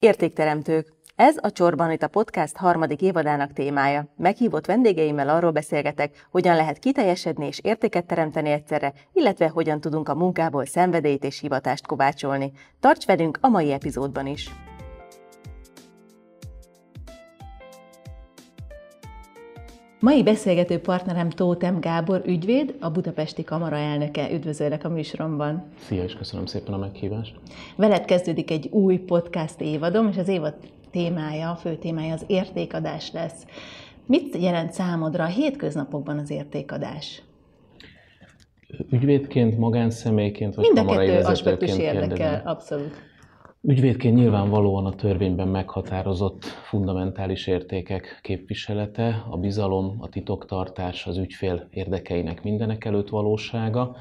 Értékteremtők. Ez a Csorban itt a podcast harmadik évadának témája. Meghívott vendégeimmel arról beszélgetek, hogyan lehet kiteljesedni és értéket teremteni egyszerre, illetve hogyan tudunk a munkából szenvedélyt és hivatást kovácsolni. Tarts velünk a mai epizódban is! Mai beszélgető partnerem Tótem Gábor ügyvéd, a Budapesti Kamara elnöke. Üdvözöllek a műsoromban. Szia, és köszönöm szépen a meghívást. Veled kezdődik egy új podcast évadom, és az évad témája, a fő témája az értékadás lesz. Mit jelent számodra a hétköznapokban az értékadás? Ügyvédként, magánszemélyként, vagy Mind a kettő aspektus érdekel, kérdezem. abszolút. Ügyvédként nyilvánvalóan a törvényben meghatározott fundamentális értékek képviselete, a bizalom, a titoktartás, az ügyfél érdekeinek mindenek előtt valósága,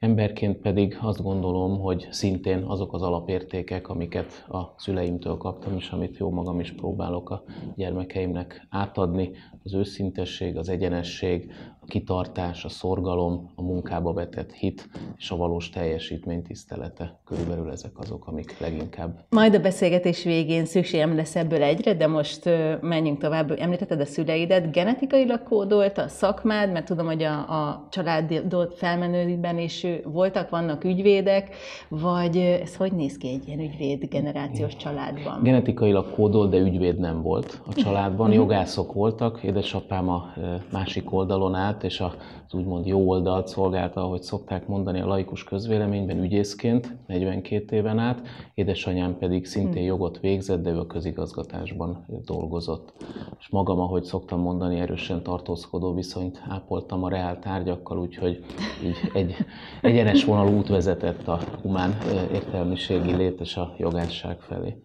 Emberként pedig azt gondolom, hogy szintén azok az alapértékek, amiket a szüleimtől kaptam, és amit jó magam is próbálok a gyermekeimnek átadni, az őszintesség, az egyenesség, a kitartás, a szorgalom, a munkába vetett hit és a valós teljesítmény tisztelete. Körülbelül ezek azok, amik leginkább. Majd a beszélgetés végén szükségem lesz ebből egyre, de most menjünk tovább. Említetted a szüleidet, genetikailag kódolt a szakmád, mert tudom, hogy a, a családot felmenőben is voltak, vannak ügyvédek, vagy ez hogy néz ki egy ilyen ügyvéd generációs családban? Genetikailag kódolt, de ügyvéd nem volt a családban. Mhm. Jogászok voltak, édesapám a másik oldalon állt, és az úgymond jó oldalt szolgálta, ahogy szokták mondani a laikus közvéleményben ügyészként 42 éven át, édesanyám pedig szintén hm. jogot végzett, de ő a közigazgatásban dolgozott. És magam, ahogy szoktam mondani, erősen tartózkodó viszonyt ápoltam a reál tárgyakkal, úgyhogy így egy egyenes vonalú út vezetett a humán értelmiségi lét és a jogásság felé.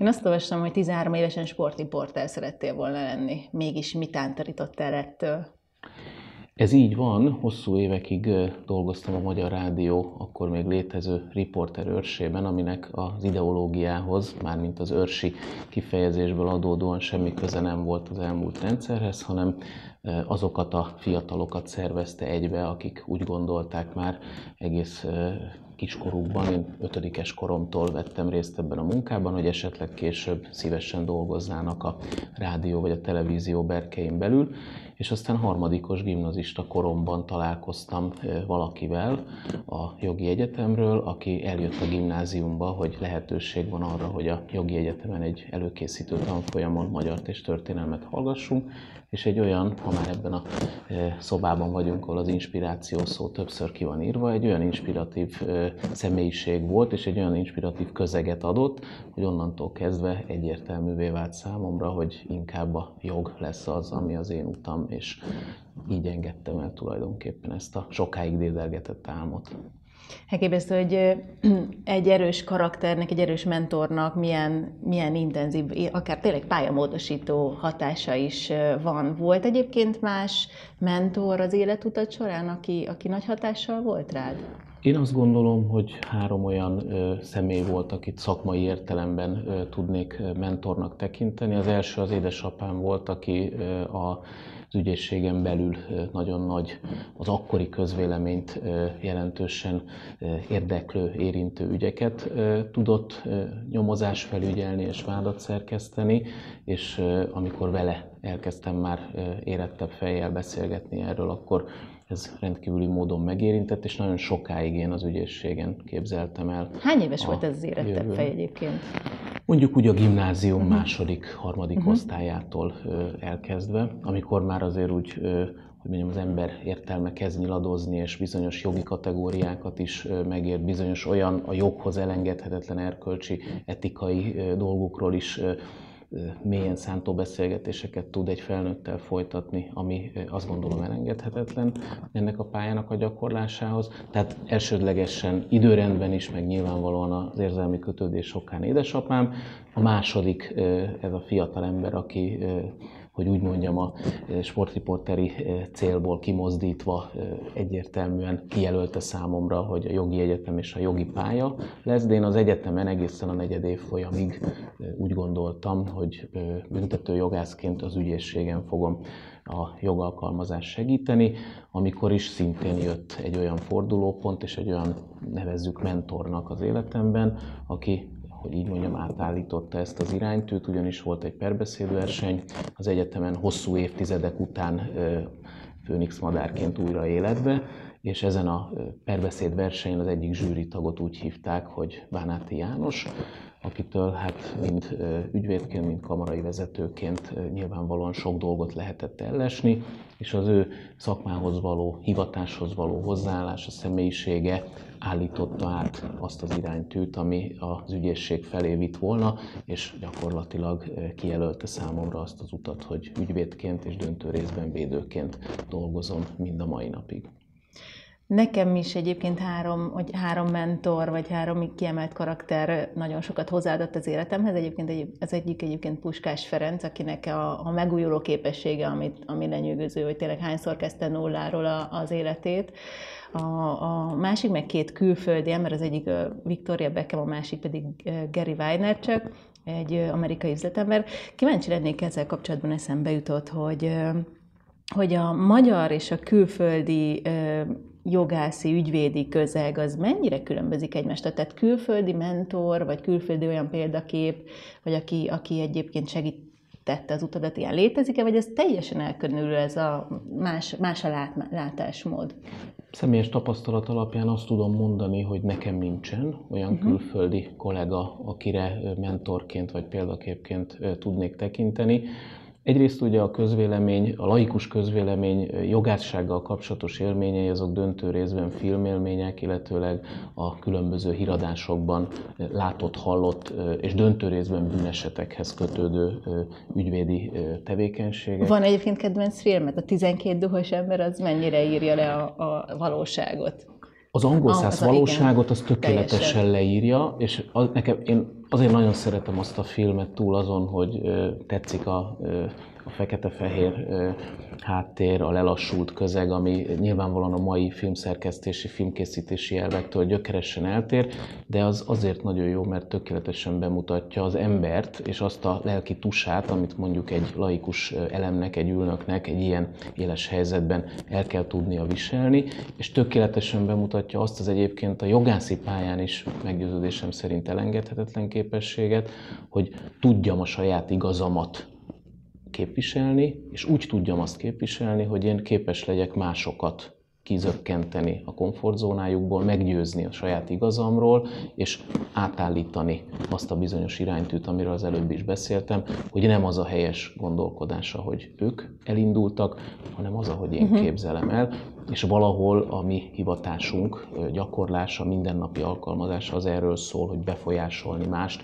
Én azt olvastam, hogy 13 évesen sportiportál szerettél volna lenni. Mégis mit ántarított el ettől? Ez így van, hosszú évekig dolgoztam a Magyar Rádió akkor még létező riporter őrsében, aminek az ideológiához, mármint az őrsi kifejezésből adódóan semmi köze nem volt az elmúlt rendszerhez, hanem azokat a fiatalokat szervezte egybe, akik úgy gondolták már egész kiskorukban, én ötödikes koromtól vettem részt ebben a munkában, hogy esetleg később szívesen dolgoznának a rádió vagy a televízió berkein belül, és aztán harmadikos gimnazista koromban találkoztam valakivel a jogi egyetemről, aki eljött a gimnáziumba, hogy lehetőség van arra, hogy a jogi egyetemen egy előkészítő tanfolyamon magyart és történelmet hallgassunk, és egy olyan, ha már ebben a szobában vagyunk, ahol az inspiráció szó többször ki van írva, egy olyan inspiratív személyiség volt, és egy olyan inspiratív közeget adott, hogy onnantól kezdve egyértelművé vált számomra, hogy inkább a jog lesz az, ami az én utam, és így engedtem el tulajdonképpen ezt a sokáig dédelgetett álmot. Elképesztő, hogy egy erős karakternek, egy erős mentornak milyen, milyen intenzív, akár tényleg pályamódosító hatása is van. Volt egyébként más mentor az életutat során, aki, aki nagy hatással volt rád? Én azt gondolom, hogy három olyan ö, személy volt, akit szakmai értelemben ö, tudnék mentornak tekinteni. Az első az édesapám volt, aki ö, a az ügyészségen belül nagyon nagy, az akkori közvéleményt jelentősen érdeklő, érintő ügyeket tudott nyomozás felügyelni és vádat szerkeszteni, és amikor vele elkezdtem már érettebb fejjel beszélgetni erről, akkor ez rendkívüli módon megérintett, és nagyon sokáig én az ügyészségen képzeltem el. Hány éves volt ez az érettebb fej egyébként? Mondjuk úgy a gimnázium uh-huh. második, harmadik uh-huh. osztályától ö, elkezdve, amikor már azért úgy ö, hogy mondjam, az ember értelme kezd nyiladozni, és bizonyos jogi kategóriákat is megért, bizonyos olyan a joghoz elengedhetetlen erkölcsi, etikai dolgokról is mélyen szántó beszélgetéseket tud egy felnőttel folytatni, ami azt gondolom elengedhetetlen ennek a pályának a gyakorlásához. Tehát elsődlegesen időrendben is, meg nyilvánvalóan az érzelmi kötődés okán édesapám. A második ez a fiatal ember, aki hogy úgy mondjam, a sportriporteri célból kimozdítva egyértelműen kijelölte számomra, hogy a jogi egyetem és a jogi pálya lesz, de én az egyetemen egészen a negyed év folyamig úgy gondoltam, hogy büntető jogászként az ügyészségen fogom a jogalkalmazást segíteni, amikor is szintén jött egy olyan fordulópont és egy olyan nevezzük mentornak az életemben, aki hogy így mondjam, átállította ezt az iránytűt, ugyanis volt egy perbeszédverseny, az egyetemen hosszú évtizedek után Főnix madárként újra életbe, és ezen a perbeszéd versenyen az egyik zsűri tagot úgy hívták, hogy Bánáti János, akitől hát mind ügyvédként, mind kamarai vezetőként nyilvánvalóan sok dolgot lehetett ellesni, és az ő szakmához való, hivatáshoz való hozzáállás, a személyisége állította át azt az iránytűt, ami az ügyészség felé vitt volna, és gyakorlatilag kijelölte számomra azt az utat, hogy ügyvédként és döntő részben védőként dolgozom mind a mai napig. Nekem is egyébként három, vagy három mentor, vagy három kiemelt karakter nagyon sokat hozzáadott az életemhez. Egyébként egy, az egyik egyébként Puskás Ferenc, akinek a, a megújuló képessége, amit, ami lenyűgöző, hogy tényleg hányszor kezdte nulláról a, az életét. A, a másik meg két külföldi ember, az egyik Victoria Beckham, a másik pedig Gary Vaynerchuk, egy amerikai üzletember. Kíváncsi lennék ezzel kapcsolatban eszembe jutott, hogy hogy a magyar és a külföldi jogászi, ügyvédi közeg az mennyire különbözik egymástól? Tehát külföldi mentor, vagy külföldi olyan példakép, vagy aki, aki egyébként segítette az utadat, ilyen létezik-e, vagy ez teljesen elkülönül ez a más, más a lát, látásmód? Személyes tapasztalat alapján azt tudom mondani, hogy nekem nincsen olyan uh-huh. külföldi kollega, akire mentorként vagy példaképként tudnék tekinteni. Egyrészt ugye a közvélemény, a laikus közvélemény jogássággal kapcsolatos élményei azok döntő részben filmélmények, illetőleg a különböző híradásokban látott, hallott és döntő részben bűnesetekhez kötődő ügyvédi tevékenységek. Van egyébként kedvenc filmet? A 12 duhos ember az mennyire írja le a, a valóságot? Az angol ah, száz valóságot az tökéletesen teljesen. leírja, és az, nekem, én azért nagyon szeretem azt a filmet túl azon, hogy ö, tetszik a, ö, a fekete-fehér háttér, a lelassult közeg, ami nyilvánvalóan a mai filmszerkesztési, filmkészítési elvektől gyökeresen eltér, de az azért nagyon jó, mert tökéletesen bemutatja az embert és azt a lelki tusát, amit mondjuk egy laikus elemnek, egy ülnöknek egy ilyen éles helyzetben el kell tudnia viselni, és tökéletesen bemutatja azt az egyébként a jogászi pályán is meggyőződésem szerint elengedhetetlen képességet, hogy tudjam a saját igazamat képviselni, és úgy tudjam azt képviselni, hogy én képes legyek másokat kizökkenteni a komfortzónájukból, meggyőzni a saját igazamról, és átállítani azt a bizonyos iránytűt, amiről az előbb is beszéltem, hogy nem az a helyes gondolkodása, hogy ők elindultak, hanem az, ahogy én uh-huh. képzelem el, és valahol a mi hivatásunk gyakorlása, mindennapi alkalmazása az erről szól, hogy befolyásolni mást,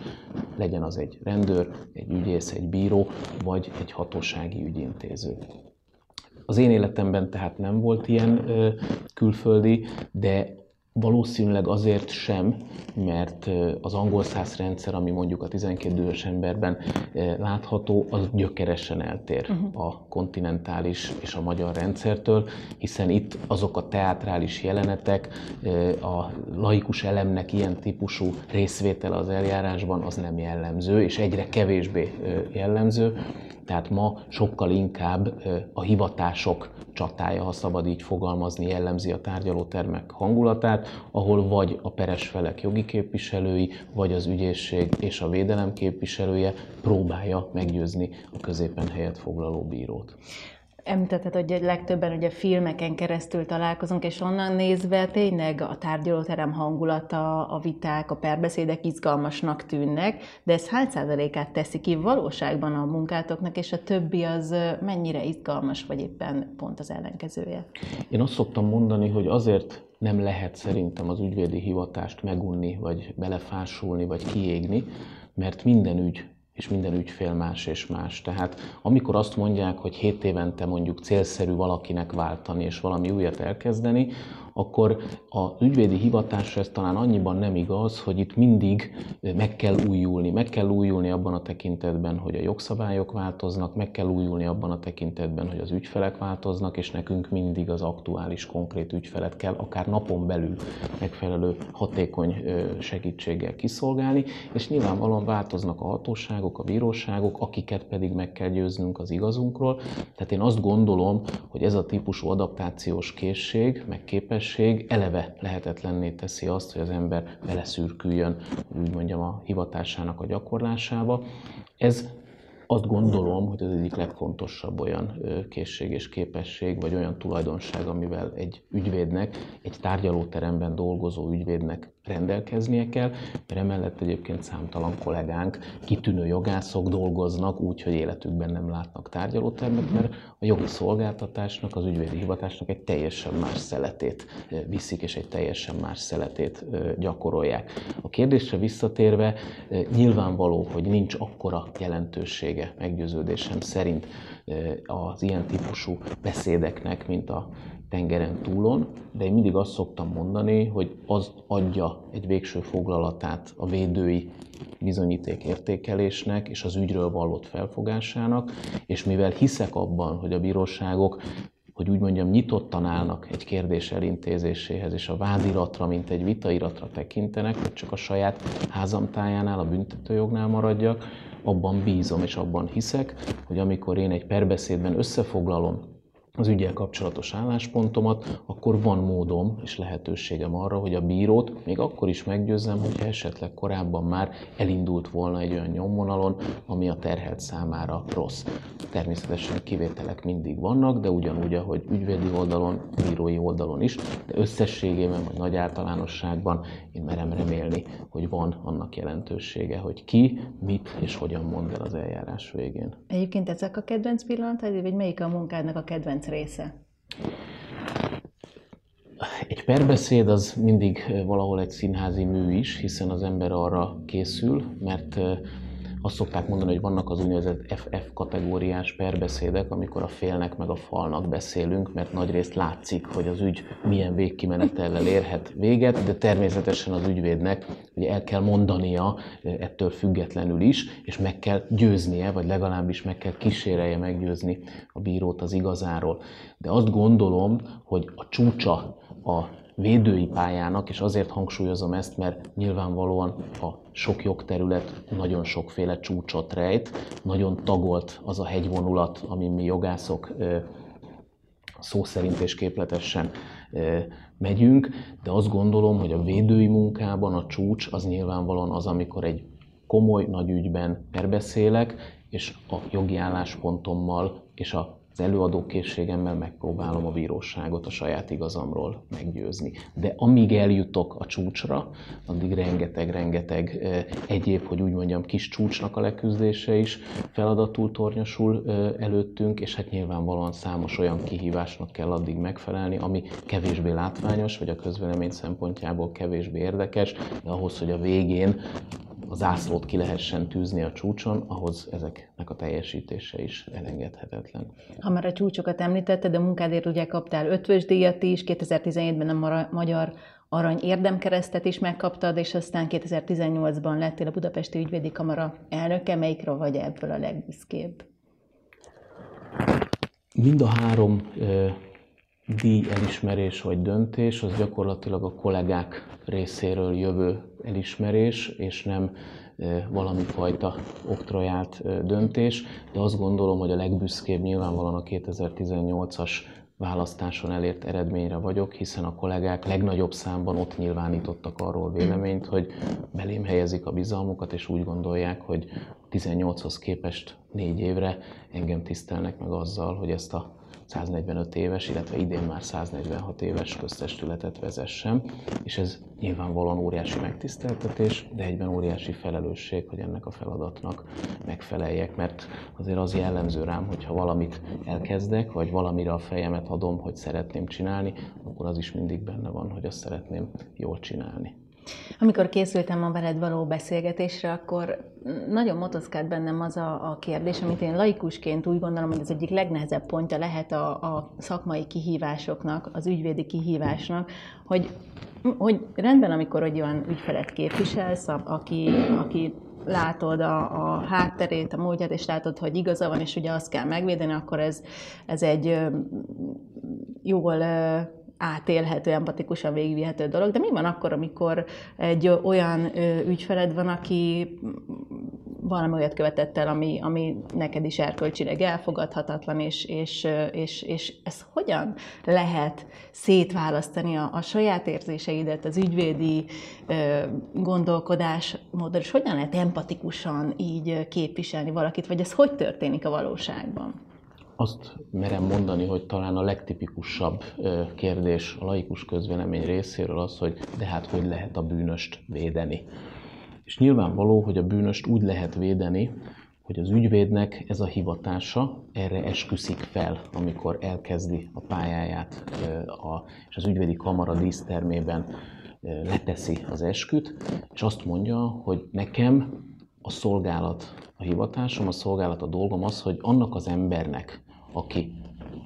legyen az egy rendőr, egy ügyész, egy bíró, vagy egy hatósági ügyintéző. Az én életemben tehát nem volt ilyen külföldi, de Valószínűleg azért sem, mert az angol száz rendszer, ami mondjuk a 12 dühös emberben látható, az gyökeresen eltér uh-huh. a kontinentális és a magyar rendszertől, hiszen itt azok a teátrális jelenetek, a laikus elemnek ilyen típusú részvétel az eljárásban az nem jellemző, és egyre kevésbé jellemző. Tehát ma sokkal inkább a hivatások csatája, ha szabad így fogalmazni, jellemzi a tárgyalótermek hangulatát, ahol vagy a peres felek jogi képviselői, vagy az ügyészség és a védelem képviselője próbálja meggyőzni a középen helyet foglaló bírót. Említetted, hogy legtöbben ugye filmeken keresztül találkozunk, és onnan nézve tényleg a tárgyalóterem hangulata, a viták, a perbeszédek izgalmasnak tűnnek, de ez hány százalékát teszi ki valóságban a munkátoknak, és a többi az mennyire izgalmas, vagy éppen pont az ellenkezője? Én azt szoktam mondani, hogy azért nem lehet szerintem az ügyvédi hivatást megunni, vagy belefásulni, vagy kiégni, mert minden ügy és minden ügyfél más és más. Tehát amikor azt mondják, hogy 7 évente mondjuk célszerű valakinek váltani és valami újat elkezdeni, akkor az ügyvédi hivatásra ez talán annyiban nem igaz, hogy itt mindig meg kell újulni. Meg kell újulni abban a tekintetben, hogy a jogszabályok változnak, meg kell újulni abban a tekintetben, hogy az ügyfelek változnak, és nekünk mindig az aktuális, konkrét ügyfelet kell akár napon belül megfelelő hatékony segítséggel kiszolgálni, és nyilvánvalóan változnak a hatóságok, a bíróságok, akiket pedig meg kell győznünk az igazunkról. Tehát én azt gondolom, hogy ez a típusú adaptációs készség, meg képesség, képesség eleve lehetetlenné teszi azt, hogy az ember beleszürküljön, úgy mondjam, a hivatásának a gyakorlásába. Ez azt gondolom, hogy az egyik legfontosabb olyan készség és képesség, vagy olyan tulajdonság, amivel egy ügyvédnek, egy tárgyalóteremben dolgozó ügyvédnek rendelkeznie kell, mert emellett egyébként számtalan kollégánk, kitűnő jogászok dolgoznak úgy, hogy életükben nem látnak tárgyalótermet, mert a jogi szolgáltatásnak, az ügyvédi hivatásnak egy teljesen más szeletét viszik, és egy teljesen más szeletét gyakorolják. A kérdésre visszatérve, nyilvánvaló, hogy nincs akkora jelentősége meggyőződésem szerint az ilyen típusú beszédeknek, mint a tengeren túlon, de én mindig azt szoktam mondani, hogy az adja egy végső foglalatát a védői bizonyíték értékelésnek és az ügyről vallott felfogásának, és mivel hiszek abban, hogy a bíróságok hogy úgy mondjam, nyitottan állnak egy kérdés elintézéséhez, és a vádiratra, mint egy vitairatra tekintenek, hogy csak a saját házamtájánál, a büntetőjognál maradjak, abban bízom és abban hiszek, hogy amikor én egy perbeszédben összefoglalom az ügyel kapcsolatos álláspontomat, akkor van módom és lehetőségem arra, hogy a bírót még akkor is meggyőzzem, hogyha esetleg korábban már elindult volna egy olyan nyomvonalon, ami a terhelt számára rossz. Természetesen kivételek mindig vannak, de ugyanúgy, ahogy ügyvédi oldalon, bírói oldalon is, de összességében vagy nagy általánosságban én merem remélni, hogy van annak jelentősége, hogy ki, mit és hogyan mond el az eljárás végén. Egyébként ezek a kedvenc pillanatai, vagy melyik a munkádnak a kedvenc része? Egy perbeszéd az mindig valahol egy színházi mű is, hiszen az ember arra készül, mert azt szokták mondani, hogy vannak az úgynevezett FF kategóriás perbeszédek, amikor a félnek meg a falnak beszélünk, mert nagyrészt látszik, hogy az ügy milyen végkimenetellel érhet véget, de természetesen az ügyvédnek ugye el kell mondania ettől függetlenül is, és meg kell győznie, vagy legalábbis meg kell kísérelje meggyőzni a bírót az igazáról. De azt gondolom, hogy a csúcsa a védői pályának, és azért hangsúlyozom ezt, mert nyilvánvalóan a sok jogterület nagyon sokféle csúcsot rejt, nagyon tagolt az a hegyvonulat, amin mi jogászok szó szerint és képletesen megyünk, de azt gondolom, hogy a védői munkában a csúcs az nyilvánvalóan az, amikor egy komoly nagy ügyben perbeszélek, és a jogi álláspontommal és a az előadókészségemmel megpróbálom a bíróságot a saját igazamról meggyőzni. De amíg eljutok a csúcsra, addig rengeteg-rengeteg egyéb, hogy úgy mondjam, kis csúcsnak a leküzdése is feladatul tornyosul előttünk, és hát nyilvánvalóan számos olyan kihívásnak kell addig megfelelni, ami kevésbé látványos, vagy a közvélemény szempontjából kevésbé érdekes, de ahhoz, hogy a végén a zászlót ki lehessen tűzni a csúcson, ahhoz ezeknek a teljesítése is elengedhetetlen. Ha már a csúcsokat említetted, a munkádért ugye kaptál ötvös díjat is, 2017-ben a Magyar Arany Érdemkeresztet is megkaptad, és aztán 2018-ban lettél a Budapesti Ügyvédi Kamara elnöke. Melyikről vagy ebből a legbüszkébb? Mind a három díj elismerés vagy döntés, az gyakorlatilag a kollégák részéről jövő elismerés, és nem valami fajta oktrojált döntés, de azt gondolom, hogy a legbüszkébb nyilvánvalóan a 2018-as választáson elért eredményre vagyok, hiszen a kollégák legnagyobb számban ott nyilvánítottak arról véleményt, hogy belém helyezik a bizalmukat, és úgy gondolják, hogy 18-hoz képest négy évre engem tisztelnek meg azzal, hogy ezt a 145 éves, illetve idén már 146 éves köztestületet vezessem, és ez nyilvánvalóan óriási megtiszteltetés, de egyben óriási felelősség, hogy ennek a feladatnak megfeleljek, mert azért az jellemző rám, hogyha valamit elkezdek, vagy valamire a fejemet adom, hogy szeretném csinálni, akkor az is mindig benne van, hogy azt szeretném jól csinálni. Amikor készültem a veled való beszélgetésre, akkor nagyon motoszkált bennem az a, a kérdés, amit én laikusként úgy gondolom, hogy az egyik legnehezebb pontja lehet a, a szakmai kihívásoknak, az ügyvédi kihívásnak, hogy, hogy rendben, amikor egy olyan ügyfelet képviselsz, aki, aki látod a, a hátterét, a múltját, és látod, hogy igaza van, és ugye azt kell megvédeni, akkor ez, ez egy jól átélhető, empatikusan végigvihető dolog, de mi van akkor, amikor egy olyan ügyfeled van, aki valami olyat követett el, ami, ami neked is erkölcsileg elfogadhatatlan, és, és, és, és ez hogyan lehet szétválasztani a, a saját érzéseidet, az ügyvédi gondolkodásmódot, és hogyan lehet empatikusan így képviselni valakit, vagy ez hogy történik a valóságban? Azt merem mondani, hogy talán a legtipikusabb kérdés a laikus közvélemény részéről az, hogy de hát hogy lehet a bűnöst védeni. És nyilvánvaló, hogy a bűnöst úgy lehet védeni, hogy az ügyvédnek ez a hivatása erre esküszik fel, amikor elkezdi a pályáját, és az ügyvédi kamara dísztermében leteszi az esküt, és azt mondja, hogy nekem a szolgálat, a hivatásom, a szolgálat, a dolgom az, hogy annak az embernek, aki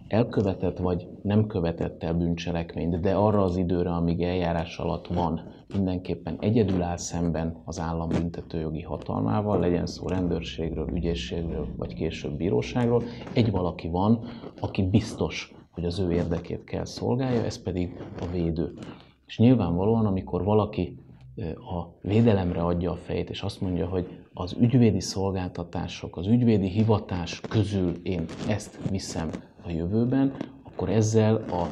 elkövetett vagy nem követett el bűncselekményt, de arra az időre, amíg eljárás alatt van, mindenképpen egyedül áll szemben az állam büntetőjogi hatalmával, legyen szó rendőrségről, ügyészségről, vagy később bíróságról, egy valaki van, aki biztos, hogy az ő érdekét kell szolgálja, ez pedig a védő. És nyilvánvalóan, amikor valaki a védelemre adja a fejét, és azt mondja, hogy az ügyvédi szolgáltatások, az ügyvédi hivatás közül én ezt viszem a jövőben, akkor ezzel a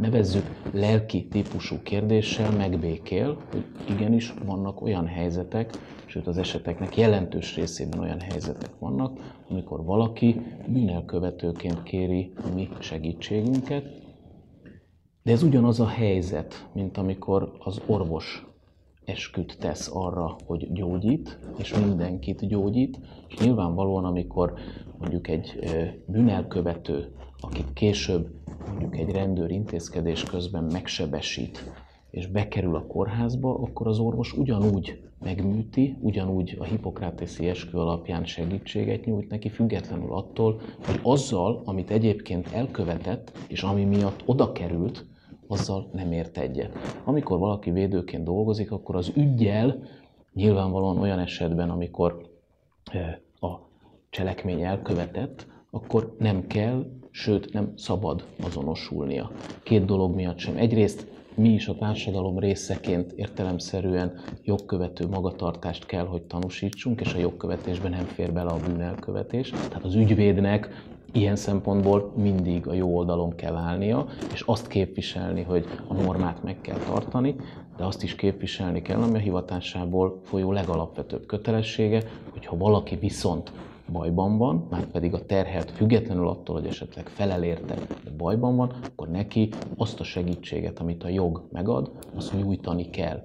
nevezzük lelki típusú kérdéssel megbékél, hogy igenis vannak olyan helyzetek, sőt az eseteknek jelentős részében olyan helyzetek vannak, amikor valaki bűnelkövetőként kéri a mi segítségünket, de ez ugyanaz a helyzet, mint amikor az orvos esküt tesz arra, hogy gyógyít, és mindenkit gyógyít, és nyilvánvalóan, amikor mondjuk egy bűnelkövető, akit később mondjuk egy rendőr intézkedés közben megsebesít, és bekerül a kórházba, akkor az orvos ugyanúgy megműti, ugyanúgy a hipokráteszi eskü alapján segítséget nyújt neki, függetlenül attól, hogy azzal, amit egyébként elkövetett, és ami miatt oda került, azzal nem ért egyet. Amikor valaki védőként dolgozik, akkor az ügyjel nyilvánvalóan olyan esetben, amikor eh, a cselekmény elkövetett, akkor nem kell, sőt nem szabad azonosulnia. Két dolog miatt sem. Egyrészt mi is a társadalom részeként értelemszerűen jogkövető magatartást kell, hogy tanúsítsunk, és a jogkövetésben nem fér bele a bűnelkövetés. Tehát az ügyvédnek ilyen szempontból mindig a jó oldalon kell állnia, és azt képviselni, hogy a normát meg kell tartani, de azt is képviselni kell, ami a hivatásából folyó legalapvetőbb kötelessége, hogyha valaki viszont bajban van, már pedig a terhelt függetlenül attól, hogy esetleg felelérte, de bajban van, akkor neki azt a segítséget, amit a jog megad, azt nyújtani kell.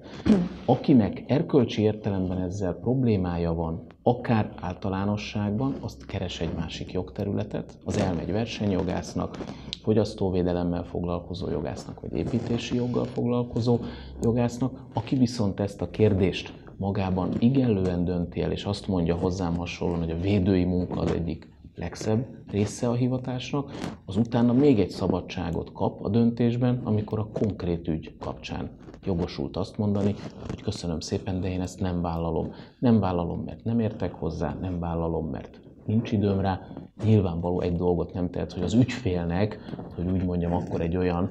Akinek erkölcsi értelemben ezzel problémája van, akár általánosságban, azt keres egy másik jogterületet, az elmegy versenyjogásznak, fogyasztóvédelemmel foglalkozó jogásznak, vagy építési joggal foglalkozó jogásznak, aki viszont ezt a kérdést magában igenlően dönti el, és azt mondja hozzám hasonlóan, hogy a védői munka az egyik legszebb része a hivatásnak, az utána még egy szabadságot kap a döntésben, amikor a konkrét ügy kapcsán jogosult azt mondani, hogy köszönöm szépen, de én ezt nem vállalom. Nem vállalom, mert nem értek hozzá, nem vállalom, mert nincs időm rá. Nyilvánvaló egy dolgot nem tehet, hogy az ügyfélnek, hogy úgy mondjam, akkor egy olyan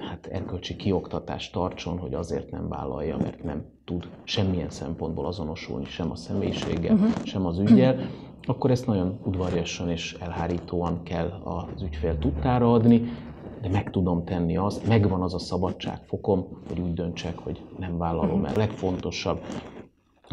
hát erkölcsi kioktatást tartson, hogy azért nem vállalja, mert nem tud semmilyen szempontból azonosulni, sem a személyiséggel, uh-huh. sem az ügyel, akkor ezt nagyon udvariasan és elhárítóan kell az ügyfél tudtára adni, de meg tudom tenni azt, megvan az a szabadságfokom, hogy úgy döntsek, hogy nem vállalom el. A legfontosabb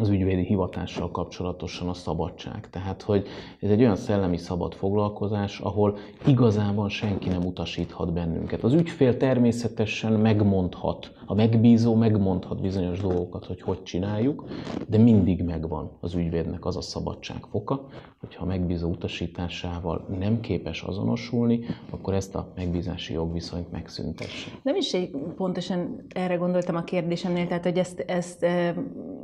az ügyvédi hivatással kapcsolatosan a szabadság. Tehát, hogy ez egy olyan szellemi szabad foglalkozás, ahol igazában senki nem utasíthat bennünket. Az ügyfél természetesen megmondhat, a megbízó megmondhat bizonyos dolgokat, hogy hogy csináljuk, de mindig megvan az ügyvédnek az a szabadság foka, hogyha a megbízó utasításával nem képes azonosulni, akkor ezt a megbízási jogviszonyt megszüntesse. Nem is pontosan erre gondoltam a kérdésemnél, tehát hogy ezt, ezt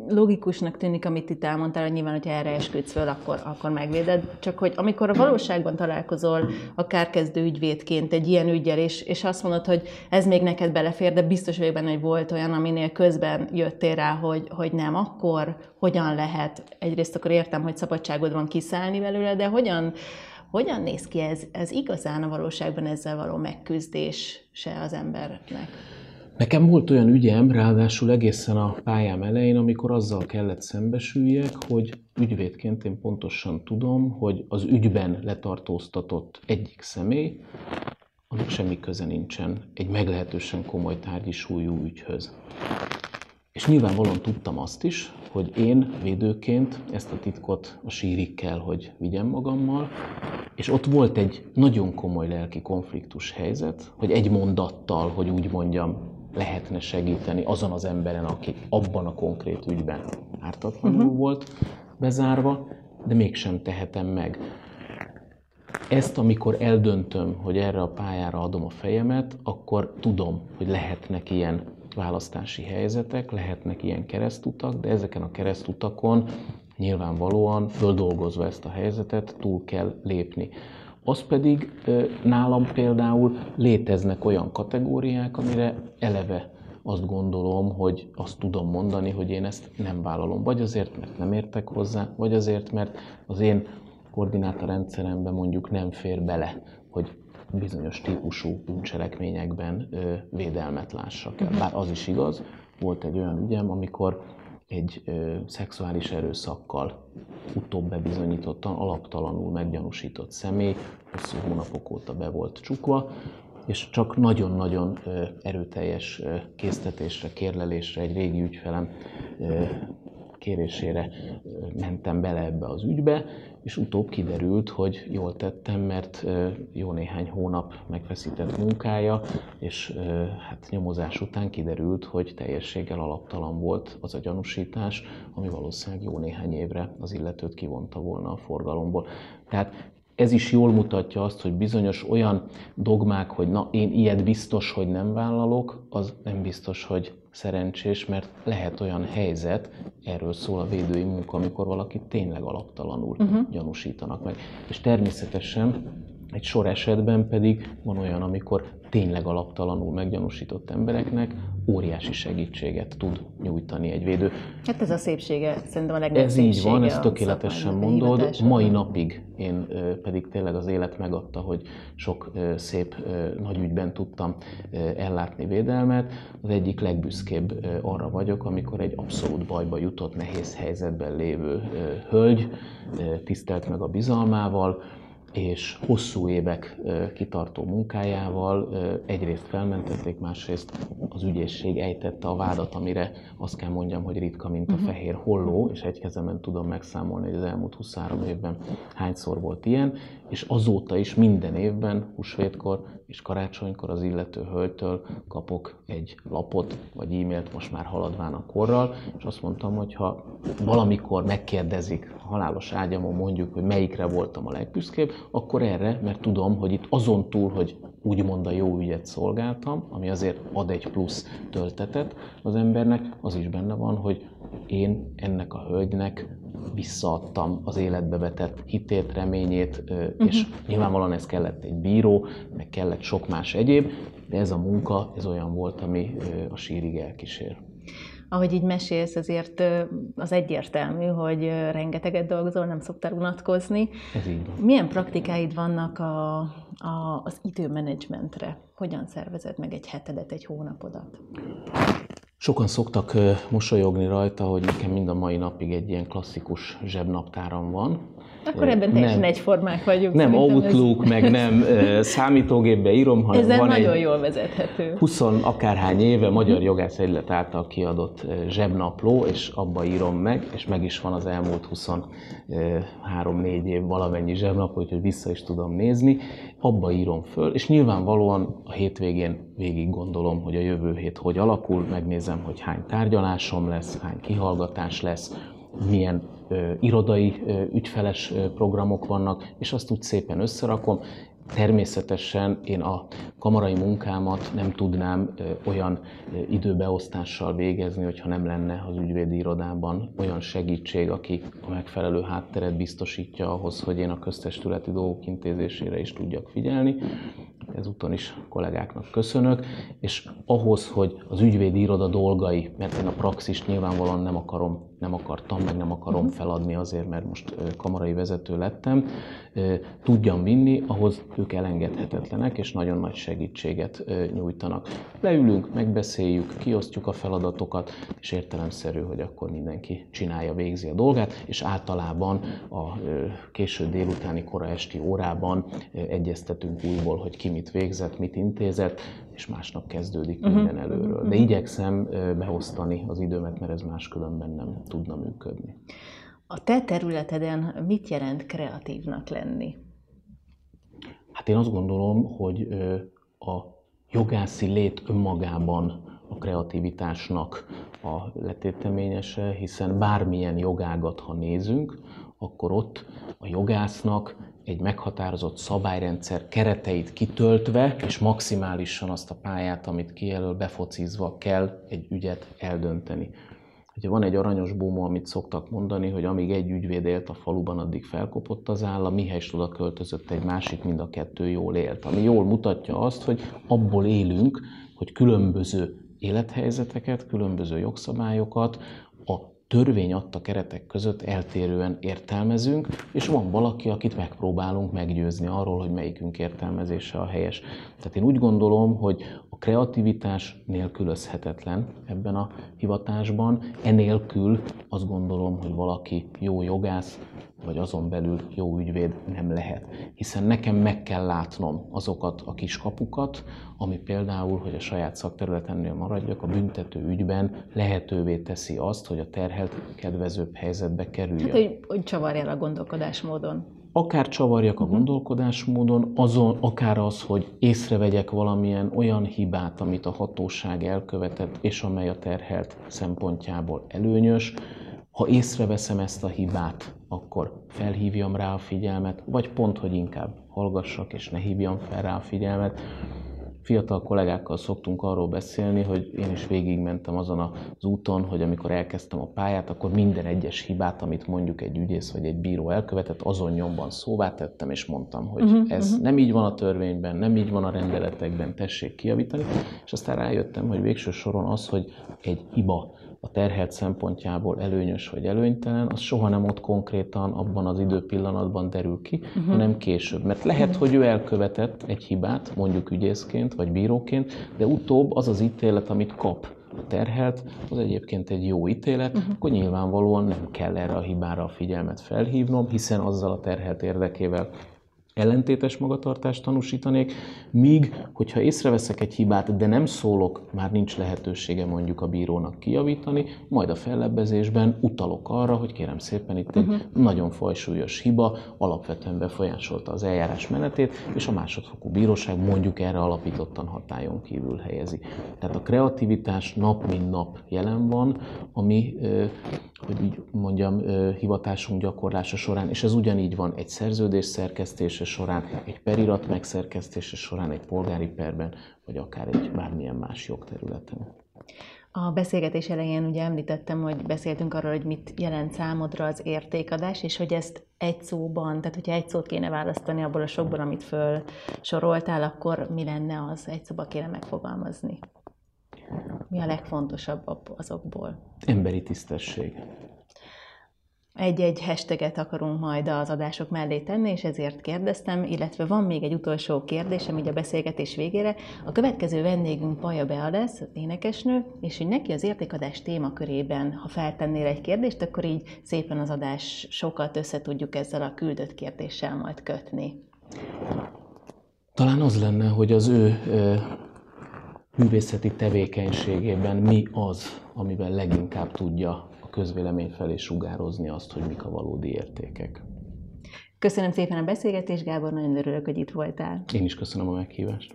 logikusnak tűnik, amit itt elmondtál, hogy nyilván, hogyha erre esküdsz föl, akkor, akkor megvéded. Csak hogy amikor a valóságban találkozol akár kezdő ügyvédként egy ilyen ügyel, és, és azt mondod, hogy ez még neked belefér, de biztos vagyok benne, hogy volt olyan, aminél közben jöttél rá, hogy, hogy nem, akkor hogyan lehet, egyrészt akkor értem, hogy szabadságod van kiszállni belőle, de hogyan, hogyan néz ki ez, ez igazán a valóságban ezzel való megküzdés se az embernek? Nekem volt olyan ügyem, ráadásul egészen a pályám elején, amikor azzal kellett szembesüljek, hogy ügyvédként én pontosan tudom, hogy az ügyben letartóztatott egyik személy, annak semmi köze nincsen egy meglehetősen komoly tárgyi súlyú ügyhöz. És nyilvánvalóan tudtam azt is, hogy én védőként ezt a titkot a sírig kell, hogy vigyem magammal, és ott volt egy nagyon komoly lelki konfliktus helyzet, hogy egy mondattal, hogy úgy mondjam, lehetne segíteni azon az emberen, aki abban a konkrét ügyben ártatlanul uh-huh. volt bezárva, de mégsem tehetem meg. Ezt, amikor eldöntöm, hogy erre a pályára adom a fejemet, akkor tudom, hogy lehetnek ilyen választási helyzetek, lehetnek ilyen keresztutak, de ezeken a keresztutakon nyilvánvalóan földolgozva ezt a helyzetet túl kell lépni. Az pedig nálam például léteznek olyan kategóriák, amire eleve azt gondolom, hogy azt tudom mondani, hogy én ezt nem vállalom. Vagy azért, mert nem értek hozzá, vagy azért, mert az én koordinátorrendszeremben mondjuk nem fér bele, hogy bizonyos típusú bűncselekményekben védelmet lássak el. Bár az is igaz, volt egy olyan ügyem, amikor egy ö, szexuális erőszakkal utóbb bebizonyítottan alaptalanul meggyanúsított személy hosszú hónapok óta be volt csukva, és csak nagyon-nagyon erőteljes késztetésre, kérlelésre egy régi ügyfelem kérésére mentem bele ebbe az ügybe, és utóbb kiderült, hogy jól tettem, mert jó néhány hónap megfeszített munkája, és hát nyomozás után kiderült, hogy teljességgel alaptalan volt az a gyanúsítás, ami valószínűleg jó néhány évre az illetőt kivonta volna a forgalomból. Tehát ez is jól mutatja azt, hogy bizonyos olyan dogmák, hogy na, én ilyet biztos, hogy nem vállalok, az nem biztos, hogy szerencsés, mert lehet olyan helyzet, erről szól a védői munka, amikor valakit tényleg alaptalanul uh-huh. gyanúsítanak meg. És természetesen egy sor esetben pedig van olyan, amikor tényleg alaptalanul meggyanúsított embereknek óriási segítséget tud nyújtani egy védő. Hát ez a szépsége, szerintem a legnagyobb Ez így van, ezt tökéletesen mondod. Mai napig én pedig tényleg az élet megadta, hogy sok szép nagy ügyben tudtam ellátni védelmet. Az egyik legbüszkébb arra vagyok, amikor egy abszolút bajba jutott, nehéz helyzetben lévő hölgy tisztelt meg a bizalmával, és hosszú évek kitartó munkájával egyrészt felmentették, másrészt az ügyészség ejtette a vádat, amire azt kell mondjam, hogy ritka, mint a mhm. fehér holló, és egy kezemen tudom megszámolni, hogy az elmúlt 23 évben hányszor volt ilyen, és azóta is minden évben, húsvétkor és karácsonykor az illető hölgytől kapok egy lapot, vagy e-mailt most már haladván a korral, és azt mondtam, hogy ha valamikor megkérdezik halálos ágyamon mondjuk, hogy melyikre voltam a legbüszkébb, akkor erre, mert tudom, hogy itt azon túl, hogy úgymond a jó ügyet szolgáltam, ami azért ad egy plusz töltetet az embernek, az is benne van, hogy én ennek a hölgynek visszaadtam az életbe vetett hitét, reményét, és uh-huh. nyilvánvalóan ez kellett egy bíró, meg kellett sok más egyéb, de ez a munka, ez olyan volt, ami a sírig elkísér ahogy így mesélsz, azért az egyértelmű, hogy rengeteget dolgozol, nem szoktál unatkozni. Ez így van. Milyen praktikáid vannak a, a, az időmenedzsmentre? Hogyan szervezed meg egy hetedet, egy hónapodat? Sokan szoktak mosolyogni rajta, hogy nekem mind a mai napig egy ilyen klasszikus zsebnaptáram van, akkor ebben teljesen nem, egyformák vagyunk. Nem Outlook, ez... meg nem számítógépbe írom, hanem Ezzel van nagyon egy jól vezethető. 20 akárhány éve Magyar Jogász Egylet által kiadott zsebnapló, és abba írom meg, és meg is van az elmúlt 23-4 év valamennyi zsebnapló, úgyhogy vissza is tudom nézni. Abba írom föl, és nyilvánvalóan a hétvégén végig gondolom, hogy a jövő hét hogy alakul, megnézem, hogy hány tárgyalásom lesz, hány kihallgatás lesz, milyen irodai ügyfeles programok vannak, és azt úgy szépen összerakom. Természetesen én a kamarai munkámat nem tudnám olyan időbeosztással végezni, hogyha nem lenne az ügyvédi irodában olyan segítség, aki a megfelelő hátteret biztosítja ahhoz, hogy én a köztestületi dolgok intézésére is tudjak figyelni. Ezúton is kollégáknak köszönök, és ahhoz, hogy az ügyvédi iroda dolgai, mert én a praxist nyilvánvalóan nem akarom nem akartam, meg nem akarom mhm. feladni azért, mert most kamarai vezető lettem, tudjam vinni, ahhoz ők elengedhetetlenek, és nagyon nagy segítséget nyújtanak. Leülünk, megbeszéljük, kiosztjuk a feladatokat, és értelemszerű, hogy akkor mindenki csinálja, végzi a dolgát, és általában a késő délutáni, kora esti órában egyeztetünk újból, hogy ki mit végzett, mit intézett, és másnap kezdődik uh-huh. minden előről. De igyekszem beosztani az időmet, mert ez máskülönben nem tudna működni. A te területeden mit jelent kreatívnak lenni? Hát én azt gondolom, hogy a jogászi lét önmagában a kreativitásnak a letéteményese, hiszen bármilyen jogágat, ha nézünk, akkor ott a jogásznak egy meghatározott szabályrendszer kereteit kitöltve, és maximálisan azt a pályát, amit kijelöl, befocizva kell egy ügyet eldönteni. Ugye van egy aranyos búmó, amit szoktak mondani, hogy amíg egy ügyvéd élt a faluban, addig felkopott az állam, mihelyest oda költözött egy másik, mind a kettő jól élt. Ami jól mutatja azt, hogy abból élünk, hogy különböző élethelyzeteket, különböző jogszabályokat törvény adta keretek között eltérően értelmezünk, és van valaki, akit megpróbálunk meggyőzni arról, hogy melyikünk értelmezése a helyes. Tehát én úgy gondolom, hogy a kreativitás nélkülözhetetlen ebben a hivatásban, enélkül azt gondolom, hogy valaki jó jogász, vagy azon belül jó ügyvéd nem lehet. Hiszen nekem meg kell látnom azokat a kiskapukat, ami például, hogy a saját szakterületennél maradjak, a büntető ügyben lehetővé teszi azt, hogy a terhelt kedvezőbb helyzetbe kerüljön. Hát, hogy, hogy csavarjál a gondolkodásmódon. Akár csavarjak a uh-huh. gondolkodásmódon, azon, akár az, hogy észrevegyek valamilyen olyan hibát, amit a hatóság elkövetett, és amely a terhelt szempontjából előnyös, ha észreveszem ezt a hibát, akkor felhívjam rá a figyelmet, vagy pont, hogy inkább hallgassak, és ne hívjam fel rá a figyelmet. Fiatal kollégákkal szoktunk arról beszélni, hogy én is végigmentem azon az úton, hogy amikor elkezdtem a pályát, akkor minden egyes hibát, amit mondjuk egy ügyész vagy egy bíró elkövetett, azon nyomban szóvá tettem, és mondtam, hogy uh-huh, ez uh-huh. nem így van a törvényben, nem így van a rendeletekben, tessék kiavítani. És aztán rájöttem, hogy végső soron az, hogy egy hiba a terhelt szempontjából előnyös vagy előnytelen, az soha nem ott konkrétan abban az időpillanatban derül ki, uh-huh. hanem később. Mert lehet, uh-huh. hogy ő elkövetett egy hibát, mondjuk ügyészként vagy bíróként, de utóbb az az ítélet, amit kap a terhelt, az egyébként egy jó ítélet, uh-huh. akkor nyilvánvalóan nem kell erre a hibára a figyelmet felhívnom, hiszen azzal a terhelt érdekével ellentétes magatartást tanúsítanék, míg, hogyha észreveszek egy hibát, de nem szólok, már nincs lehetősége mondjuk a bírónak kijavítani, majd a fellebbezésben utalok arra, hogy kérem szépen itt egy uh-huh. nagyon fajsúlyos hiba, alapvetően befolyásolta az eljárás menetét, és a másodfokú bíróság mondjuk erre alapítottan hatályon kívül helyezi. Tehát a kreativitás nap mint nap jelen van, ami, hogy így mondjam, hivatásunk gyakorlása során, és ez ugyanígy van egy szerződés szerkesztése során, egy perirat megszerkesztése során, egy polgári perben, vagy akár egy bármilyen más jogterületen. A beszélgetés elején ugye említettem, hogy beszéltünk arról, hogy mit jelent számodra az értékadás, és hogy ezt egy szóban, tehát hogyha egy szót kéne választani abból a sokból, amit föl soroltál, akkor mi lenne az? Egy szóba kéne megfogalmazni. Mi a legfontosabb azokból? Emberi tisztesség egy-egy hashtaget akarunk majd az adások mellé tenni, és ezért kérdeztem, illetve van még egy utolsó kérdésem így a beszélgetés végére. A következő vendégünk Paja Bea lesz, énekesnő, és hogy neki az értékadás témakörében, ha feltennél egy kérdést, akkor így szépen az adás sokat össze tudjuk ezzel a küldött kérdéssel majd kötni. Talán az lenne, hogy az ő művészeti tevékenységében mi az, amiben leginkább tudja közvélemény felé sugározni azt, hogy mik a valódi értékek. Köszönöm szépen a beszélgetést, Gábor, nagyon örülök, hogy itt voltál. Én is köszönöm a meghívást.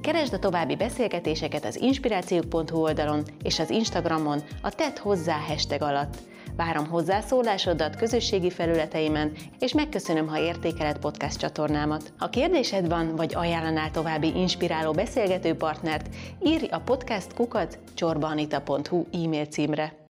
Keresd a további beszélgetéseket az inspirációk.hu oldalon és az Instagramon a Tett hozzá hashtag alatt. Várom hozzászólásodat közösségi felületeimen, és megköszönöm, ha értékeled podcast csatornámat. Ha kérdésed van, vagy ajánlanál további inspiráló beszélgető partnert, írj a podcast kukat csorbanita.hu e-mail címre.